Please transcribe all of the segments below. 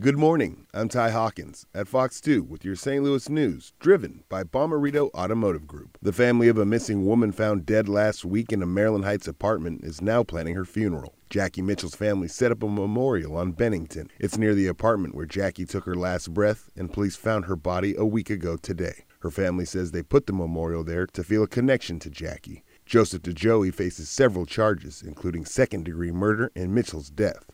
Good morning. I'm Ty Hawkins at Fox 2 with your St. Louis news, driven by Bommarito Automotive Group. The family of a missing woman found dead last week in a Maryland Heights apartment is now planning her funeral. Jackie Mitchell's family set up a memorial on Bennington. It's near the apartment where Jackie took her last breath, and police found her body a week ago today. Her family says they put the memorial there to feel a connection to Jackie. Joseph DeJoey faces several charges, including second degree murder and Mitchell's death.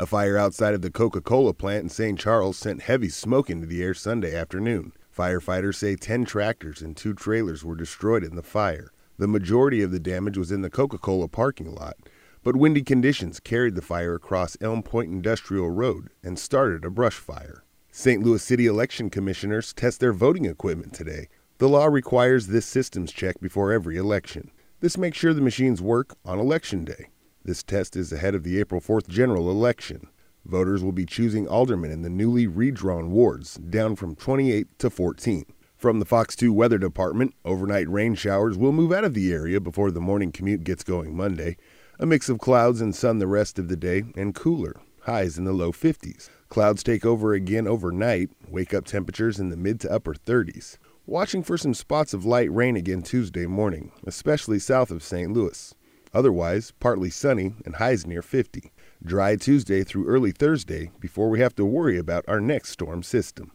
A fire outside of the Coca Cola plant in St. Charles sent heavy smoke into the air Sunday afternoon. Firefighters say 10 tractors and two trailers were destroyed in the fire. The majority of the damage was in the Coca Cola parking lot, but windy conditions carried the fire across Elm Point Industrial Road and started a brush fire. St. Louis City election commissioners test their voting equipment today. The law requires this systems check before every election. This makes sure the machines work on election day. This test is ahead of the April 4th general election. Voters will be choosing aldermen in the newly redrawn wards, down from 28 to 14. From the Fox 2 Weather Department, overnight rain showers will move out of the area before the morning commute gets going Monday. A mix of clouds and sun the rest of the day, and cooler, highs in the low 50s. Clouds take over again overnight, wake up temperatures in the mid to upper 30s. Watching for some spots of light rain again Tuesday morning, especially south of St. Louis. Otherwise, partly sunny and highs near 50. Dry Tuesday through early Thursday before we have to worry about our next storm system.